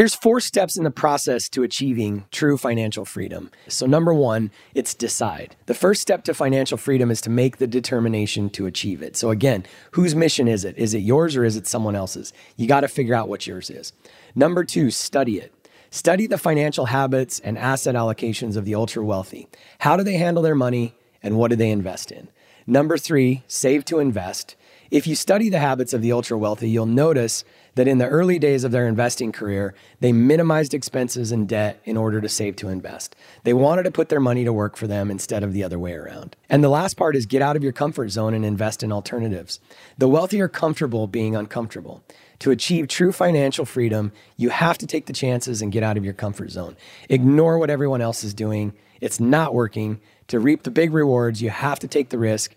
Here's four steps in the process to achieving true financial freedom. So, number one, it's decide. The first step to financial freedom is to make the determination to achieve it. So, again, whose mission is it? Is it yours or is it someone else's? You got to figure out what yours is. Number two, study it. Study the financial habits and asset allocations of the ultra wealthy. How do they handle their money and what do they invest in? Number three, save to invest. If you study the habits of the ultra wealthy, you'll notice that in the early days of their investing career, they minimized expenses and debt in order to save to invest. They wanted to put their money to work for them instead of the other way around. And the last part is get out of your comfort zone and invest in alternatives. The wealthy are comfortable being uncomfortable. To achieve true financial freedom, you have to take the chances and get out of your comfort zone. Ignore what everyone else is doing. It's not working. To reap the big rewards, you have to take the risk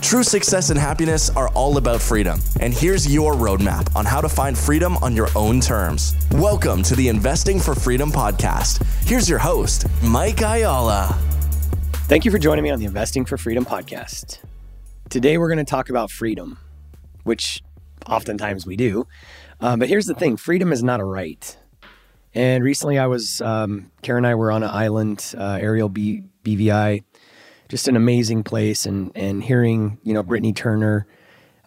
True success and happiness are all about freedom. And here's your roadmap on how to find freedom on your own terms. Welcome to the Investing for Freedom podcast. Here's your host, Mike Ayala. Thank you for joining me on the Investing for Freedom podcast. Today, we're going to talk about freedom, which oftentimes we do. Um, but here's the thing freedom is not a right. And recently, I was, um, Karen and I were on an island, uh, Aerial B- BVI, just an amazing place. And, and hearing, you know, Brittany Turner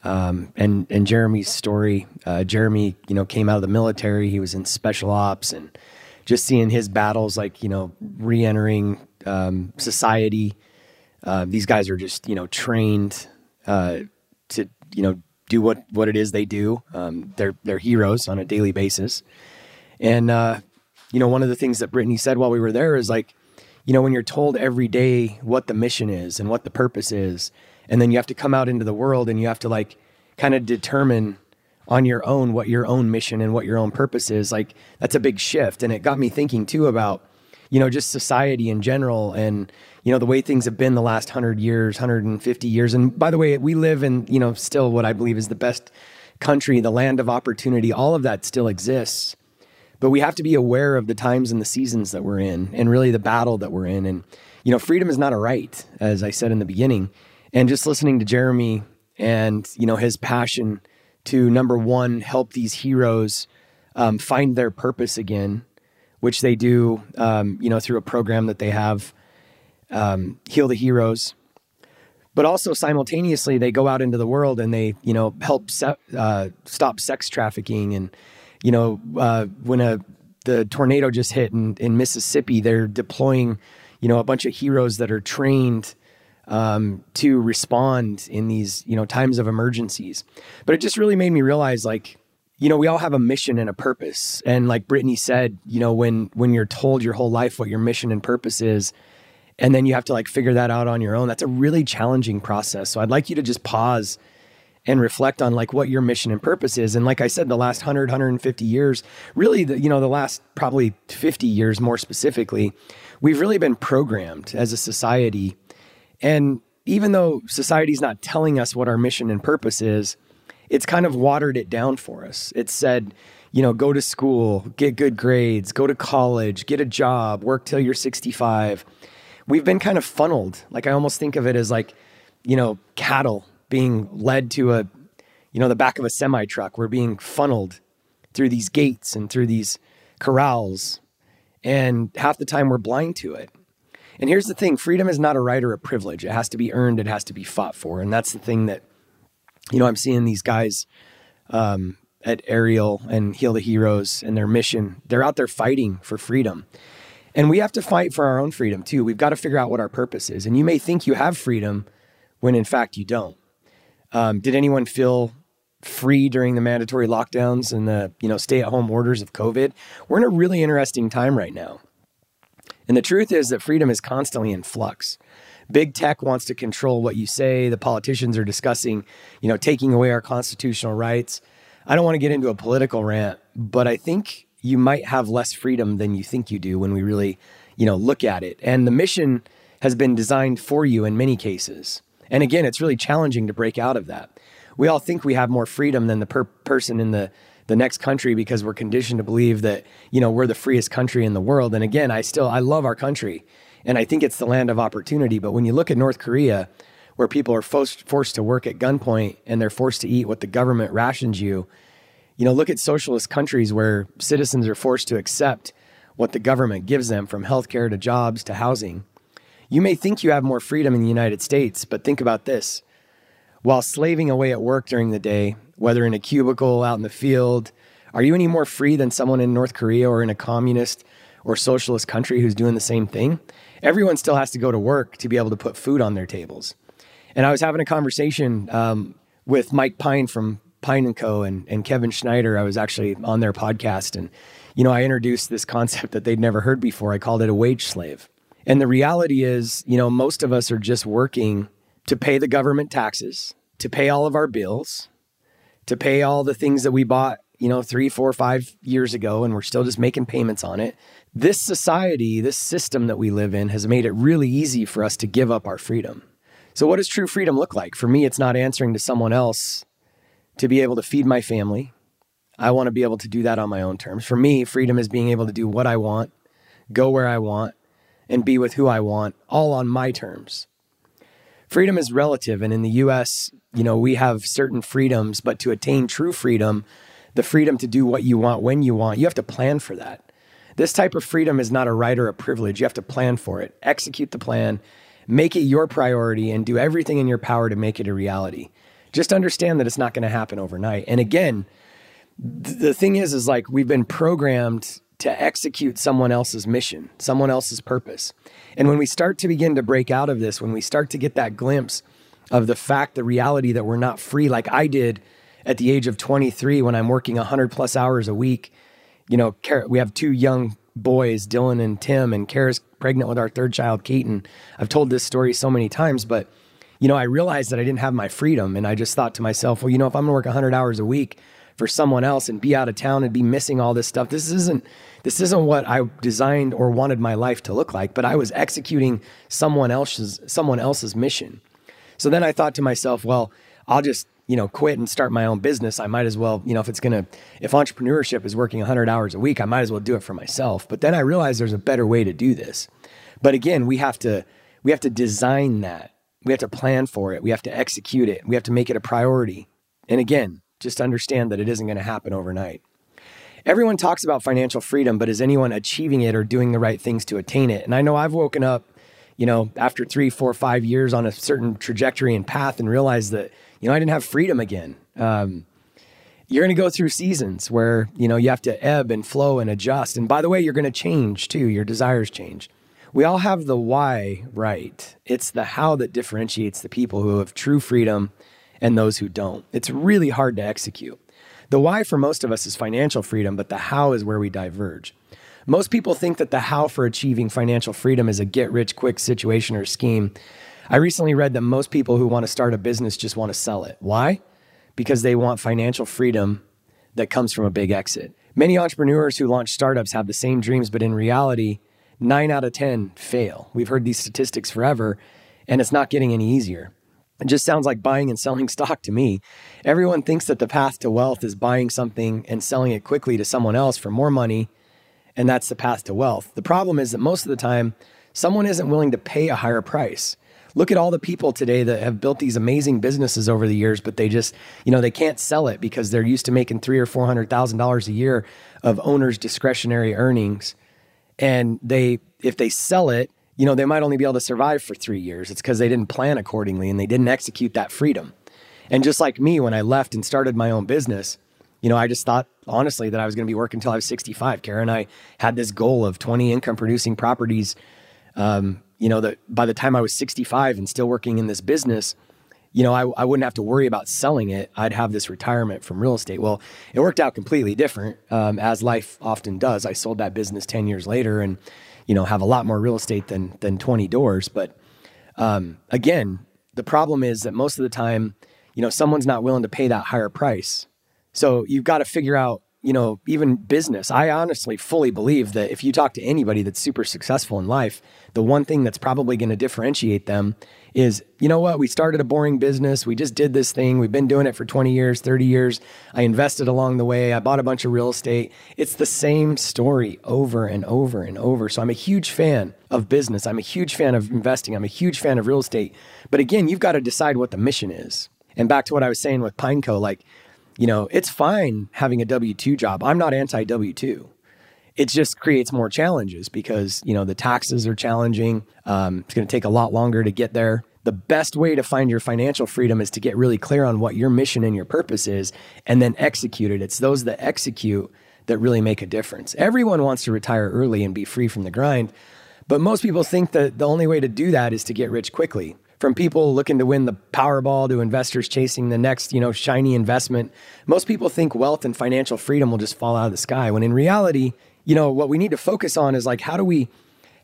um, and, and Jeremy's story. Uh, Jeremy, you know, came out of the military, he was in special ops, and just seeing his battles, like, you know, re entering um, society. Uh, these guys are just, you know, trained uh, to, you know, do what what it is they do. Um, they're they're heroes on a daily basis, and uh, you know one of the things that Brittany said while we were there is like, you know, when you're told every day what the mission is and what the purpose is, and then you have to come out into the world and you have to like kind of determine on your own what your own mission and what your own purpose is. Like that's a big shift, and it got me thinking too about you know just society in general and you know the way things have been the last 100 years 150 years. And by the way we live in you know still what i believe is the best country the land of opportunity. All of that still exists but we have to be aware of the times and the seasons that we're in and really the battle that we're in. And you know freedom is not a right as i said in the beginning. And just listening to jeremy and you know his passion to number one help these heroes um, find their purpose again which they do um, you know through a program that they have um, heal the heroes. But also simultaneously they go out into the world and they you know help se- uh, stop sex trafficking and you know uh, when a the tornado just hit in, in Mississippi they're deploying you know a bunch of heroes that are trained um, to respond in these you know times of emergencies. But it just really made me realize like you know we all have a mission and a purpose. And like brittany said you know when when you're told your whole life what your mission and purpose is and then you have to like figure that out on your own that's a really challenging process. So i'd like you to just pause and reflect on like what your mission and purpose is. And like i said the last 100 150 years really the you know the last probably 50 years more specifically we've really been programmed as a society. And even though society's not telling us what our mission and purpose is it's kind of watered it down for us. It said you know go to school get good grades go to college get a job work till you're 65 we've been kind of funneled. Like I almost think of it as like, you know, cattle being led to a, you know, the back of a semi truck. We're being funneled through these gates and through these corrals. And half the time we're blind to it. And here's the thing freedom is not a right or a privilege. It has to be earned, it has to be fought for. And that's the thing that, you know, I'm seeing these guys um, at Aerial and Heal the Heroes and their mission. They're out there fighting for freedom. And we have to fight for our own freedom too. We've got to figure out what our purpose is. And you may think you have freedom when in fact you don't. Um, did anyone feel free during the mandatory lockdowns and the you know stay at home orders of COVID? We're in a really interesting time right now. And the truth is that freedom is constantly in flux. Big tech wants to control what you say. The politicians are discussing, you know, taking away our constitutional rights. I don't want to get into a political rant, but I think you might have less freedom than you think you do when we really, you know, look at it. And the mission has been designed for you in many cases. And again, it's really challenging to break out of that. We all think we have more freedom than the per- person in the the next country because we're conditioned to believe that you know we're the freest country in the world. And again, I still I love our country, and I think it's the land of opportunity. But when you look at North Korea, where people are forced forced to work at gunpoint and they're forced to eat what the government rations you, you know, look at socialist countries where citizens are forced to accept what the government gives them from healthcare to jobs to housing. You may think you have more freedom in the United States, but think about this. While slaving away at work during the day, whether in a cubicle, out in the field, are you any more free than someone in North Korea or in a communist or socialist country who's doing the same thing? Everyone still has to go to work to be able to put food on their tables. And I was having a conversation um, with Mike Pine from Pine and Co. And, and Kevin Schneider. I was actually on their podcast, and you know, I introduced this concept that they'd never heard before. I called it a wage slave. And the reality is, you know, most of us are just working to pay the government taxes, to pay all of our bills, to pay all the things that we bought, you know, three, four, five years ago, and we're still just making payments on it. This society, this system that we live in, has made it really easy for us to give up our freedom. So, what does true freedom look like? For me, it's not answering to someone else to be able to feed my family. I want to be able to do that on my own terms. For me, freedom is being able to do what I want, go where I want, and be with who I want, all on my terms. Freedom is relative, and in the US, you know, we have certain freedoms, but to attain true freedom, the freedom to do what you want when you want, you have to plan for that. This type of freedom is not a right or a privilege. You have to plan for it, execute the plan, make it your priority and do everything in your power to make it a reality. Just understand that it's not going to happen overnight. And again, th- the thing is, is like we've been programmed to execute someone else's mission, someone else's purpose. And when we start to begin to break out of this, when we start to get that glimpse of the fact, the reality that we're not free, like I did at the age of 23 when I'm working 100 plus hours a week, you know, we have two young boys, Dylan and Tim, and Kara's pregnant with our third child, Keaton. I've told this story so many times, but you know, I realized that I didn't have my freedom, and I just thought to myself, well, you know, if I'm gonna work 100 hours a week for someone else and be out of town and be missing all this stuff, this isn't this isn't what I designed or wanted my life to look like. But I was executing someone else's someone else's mission. So then I thought to myself, well, I'll just you know, quit and start my own business, I might as well, you know, if it's going to, if entrepreneurship is working 100 hours a week, I might as well do it for myself. But then I realized there's a better way to do this. But again, we have to, we have to design that. We have to plan for it. We have to execute it. We have to make it a priority. And again, just understand that it isn't going to happen overnight. Everyone talks about financial freedom, but is anyone achieving it or doing the right things to attain it? And I know I've woken up, you know, after three, four, five years on a certain trajectory and path and realized that you know, I didn't have freedom again. Um, you're going to go through seasons where, you know, you have to ebb and flow and adjust. And by the way, you're going to change too. Your desires change. We all have the why right. It's the how that differentiates the people who have true freedom and those who don't. It's really hard to execute. The why for most of us is financial freedom, but the how is where we diverge. Most people think that the how for achieving financial freedom is a get rich quick situation or scheme I recently read that most people who want to start a business just want to sell it. Why? Because they want financial freedom that comes from a big exit. Many entrepreneurs who launch startups have the same dreams, but in reality, nine out of 10 fail. We've heard these statistics forever, and it's not getting any easier. It just sounds like buying and selling stock to me. Everyone thinks that the path to wealth is buying something and selling it quickly to someone else for more money, and that's the path to wealth. The problem is that most of the time, someone isn't willing to pay a higher price look at all the people today that have built these amazing businesses over the years, but they just, you know, they can't sell it because they're used to making three or four hundred thousand dollars a year of owners' discretionary earnings. And they, if they sell it, you know, they might only be able to survive for three years. It's because they didn't plan accordingly and they didn't execute that freedom. And just like me, when I left and started my own business, you know, I just thought honestly that I was going to be working until I was 65. Kara and I had this goal of 20 income producing properties um, you know, that by the time I was 65 and still working in this business, you know, I, I wouldn't have to worry about selling it. I'd have this retirement from real estate. Well, it worked out completely different, um, as life often does. I sold that business 10 years later and, you know, have a lot more real estate than, than 20 doors. But um, again, the problem is that most of the time, you know, someone's not willing to pay that higher price. So you've got to figure out you know, even business, I honestly fully believe that if you talk to anybody that's super successful in life, the one thing that's probably going to differentiate them is, you know what, we started a boring business. We just did this thing. We've been doing it for 20 years, 30 years. I invested along the way. I bought a bunch of real estate. It's the same story over and over and over. So I'm a huge fan of business. I'm a huge fan of investing. I'm a huge fan of real estate. But again, you've got to decide what the mission is. And back to what I was saying with Pineco, like, you know, it's fine having a W 2 job. I'm not anti W 2. It just creates more challenges because, you know, the taxes are challenging. Um, it's going to take a lot longer to get there. The best way to find your financial freedom is to get really clear on what your mission and your purpose is and then execute it. It's those that execute that really make a difference. Everyone wants to retire early and be free from the grind, but most people think that the only way to do that is to get rich quickly from people looking to win the Powerball to investors chasing the next, you know, shiny investment. Most people think wealth and financial freedom will just fall out of the sky when in reality, you know, what we need to focus on is like how do we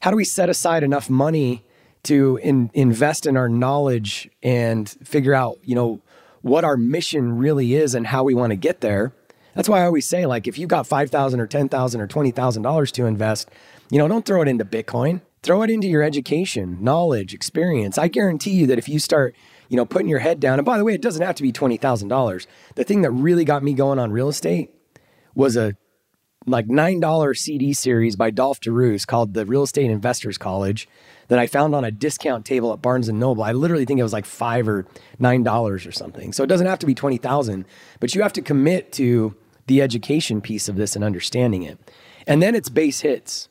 how do we set aside enough money to in, invest in our knowledge and figure out, you know, what our mission really is and how we want to get there. That's why I always say like if you've got 5,000 or 10,000 or $20,000 to invest, you know, don't throw it into Bitcoin throw it into your education, knowledge, experience. I guarantee you that if you start, you know, putting your head down, and by the way, it doesn't have to be $20,000. The thing that really got me going on real estate was a like $9 CD series by Dolf de Roos called the Real Estate Investors College that I found on a discount table at Barnes and Noble. I literally think it was like 5 or $9 or something. So it doesn't have to be 20,000, but you have to commit to the education piece of this and understanding it. And then it's base hits.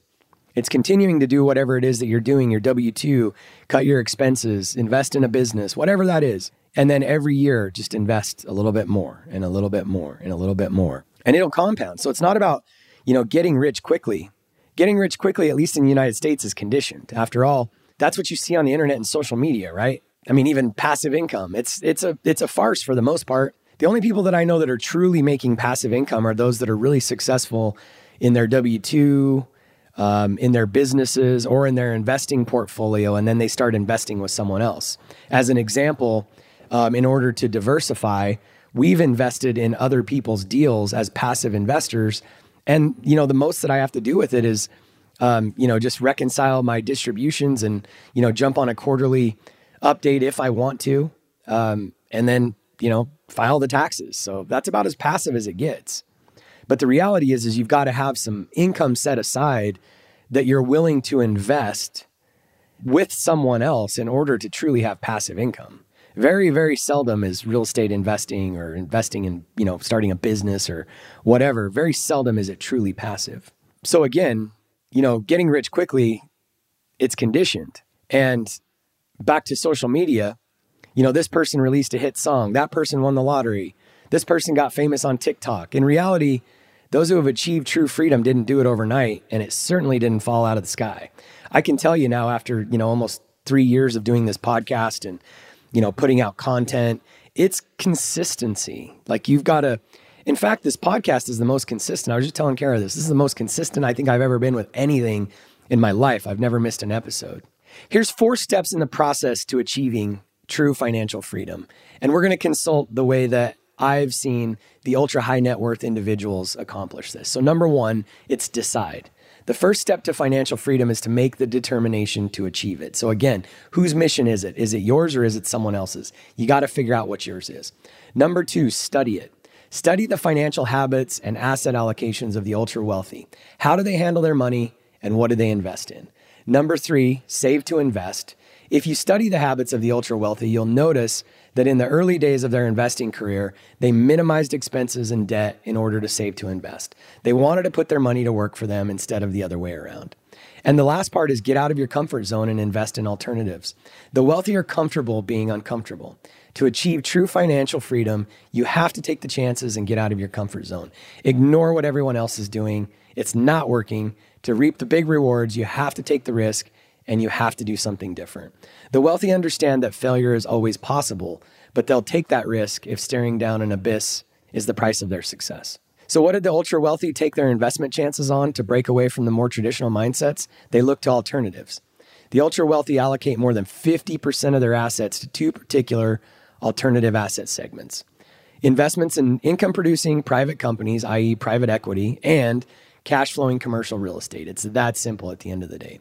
It's continuing to do whatever it is that you're doing, your W 2, cut your expenses, invest in a business, whatever that is. And then every year, just invest a little bit more and a little bit more and a little bit more. And it'll compound. So it's not about, you know, getting rich quickly. Getting rich quickly, at least in the United States, is conditioned. After all, that's what you see on the internet and social media, right? I mean, even passive income. It's it's a it's a farce for the most part. The only people that I know that are truly making passive income are those that are really successful in their W 2 um, in their businesses or in their investing portfolio, and then they start investing with someone else. As an example, um, in order to diversify, we've invested in other people's deals as passive investors. And you know, the most that I have to do with it is, um, you know, just reconcile my distributions and you know, jump on a quarterly update if I want to, um, and then you know, file the taxes. So that's about as passive as it gets. But the reality is, is you've got to have some income set aside that you're willing to invest with someone else in order to truly have passive income. Very, very seldom is real estate investing or investing in, you know, starting a business or whatever. Very seldom is it truly passive. So again, you know, getting rich quickly, it's conditioned. And back to social media, you know, this person released a hit song, that person won the lottery, this person got famous on TikTok. In reality, those who have achieved true freedom didn't do it overnight, and it certainly didn't fall out of the sky. I can tell you now, after you know almost three years of doing this podcast and you know putting out content, it's consistency. Like you've got to. In fact, this podcast is the most consistent. I was just telling Kara this. This is the most consistent I think I've ever been with anything in my life. I've never missed an episode. Here's four steps in the process to achieving true financial freedom. And we're going to consult the way that I've seen the ultra high net worth individuals accomplish this. So, number one, it's decide. The first step to financial freedom is to make the determination to achieve it. So, again, whose mission is it? Is it yours or is it someone else's? You got to figure out what yours is. Number two, study it. Study the financial habits and asset allocations of the ultra wealthy. How do they handle their money and what do they invest in? Number three, save to invest. If you study the habits of the ultra wealthy, you'll notice that in the early days of their investing career, they minimized expenses and debt in order to save to invest. They wanted to put their money to work for them instead of the other way around. And the last part is get out of your comfort zone and invest in alternatives. The wealthy are comfortable being uncomfortable. To achieve true financial freedom, you have to take the chances and get out of your comfort zone. Ignore what everyone else is doing. It's not working. To reap the big rewards, you have to take the risk and you have to do something different. The wealthy understand that failure is always possible, but they'll take that risk if staring down an abyss is the price of their success. So, what did the ultra wealthy take their investment chances on to break away from the more traditional mindsets? They look to alternatives. The ultra wealthy allocate more than 50% of their assets to two particular alternative asset segments investments in income producing private companies, i.e., private equity, and cash flowing commercial real estate. It's that simple at the end of the day.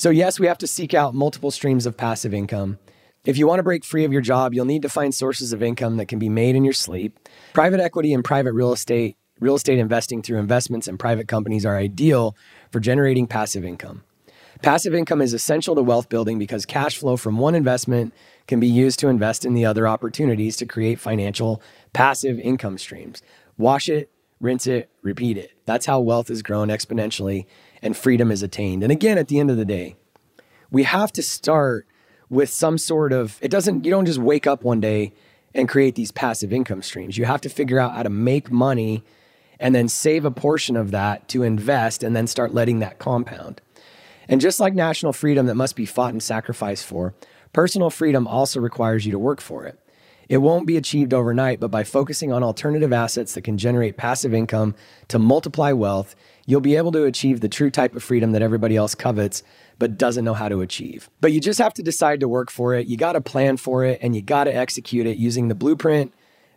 So, yes, we have to seek out multiple streams of passive income. If you want to break free of your job, you'll need to find sources of income that can be made in your sleep. Private equity and private real estate, real estate investing through investments in private companies are ideal for generating passive income. Passive income is essential to wealth building because cash flow from one investment can be used to invest in the other opportunities to create financial passive income streams. Wash it, rinse it, repeat it. That's how wealth is grown exponentially and freedom is attained. And again, at the end of the day, we have to start with some sort of it doesn't you don't just wake up one day and create these passive income streams. You have to figure out how to make money and then save a portion of that to invest and then start letting that compound. And just like national freedom that must be fought and sacrificed for, personal freedom also requires you to work for it. It won't be achieved overnight, but by focusing on alternative assets that can generate passive income to multiply wealth, you'll be able to achieve the true type of freedom that everybody else covets but doesn't know how to achieve. But you just have to decide to work for it. You got to plan for it and you got to execute it using the blueprint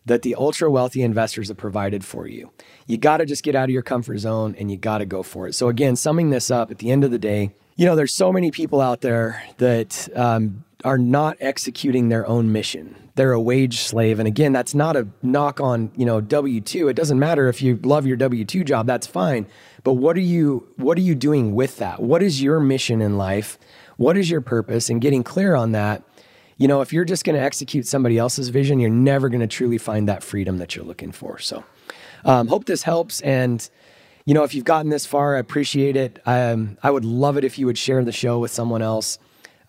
that the ultra wealthy investors have provided for you. You got to just get out of your comfort zone and you got to go for it. So, again, summing this up at the end of the day, you know, there's so many people out there that um, are not executing their own mission. They're a wage slave. And again, that's not a knock on, you know, W2. It doesn't matter if you love your W2 job, that's fine. But what are you what are you doing with that? What is your mission in life? What is your purpose? And getting clear on that. You know, if you're just going to execute somebody else's vision, you're never going to truly find that freedom that you're looking for. So, um, hope this helps. And you know, if you've gotten this far, I appreciate it. Um, I would love it if you would share the show with someone else.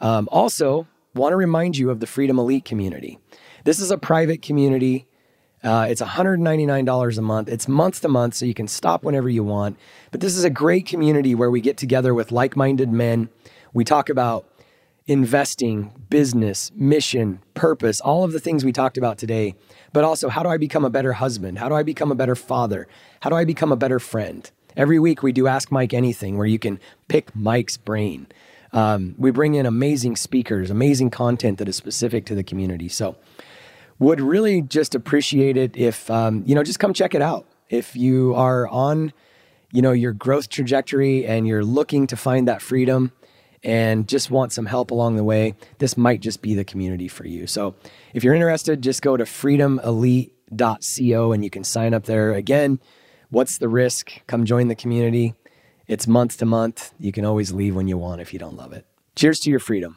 Um, also, want to remind you of the Freedom Elite community. This is a private community. Uh, it's $199 a month. It's month to month, so you can stop whenever you want. But this is a great community where we get together with like minded men. We talk about investing, business, mission, purpose, all of the things we talked about today. But also, how do I become a better husband? How do I become a better father? How do I become a better friend? Every week, we do Ask Mike Anything, where you can pick Mike's brain. Um, we bring in amazing speakers, amazing content that is specific to the community. So, would really just appreciate it if um, you know just come check it out. If you are on, you know, your growth trajectory and you're looking to find that freedom and just want some help along the way, this might just be the community for you. So, if you're interested, just go to freedomelite.co and you can sign up there. Again, what's the risk? Come join the community. It's month to month. You can always leave when you want if you don't love it. Cheers to your freedom.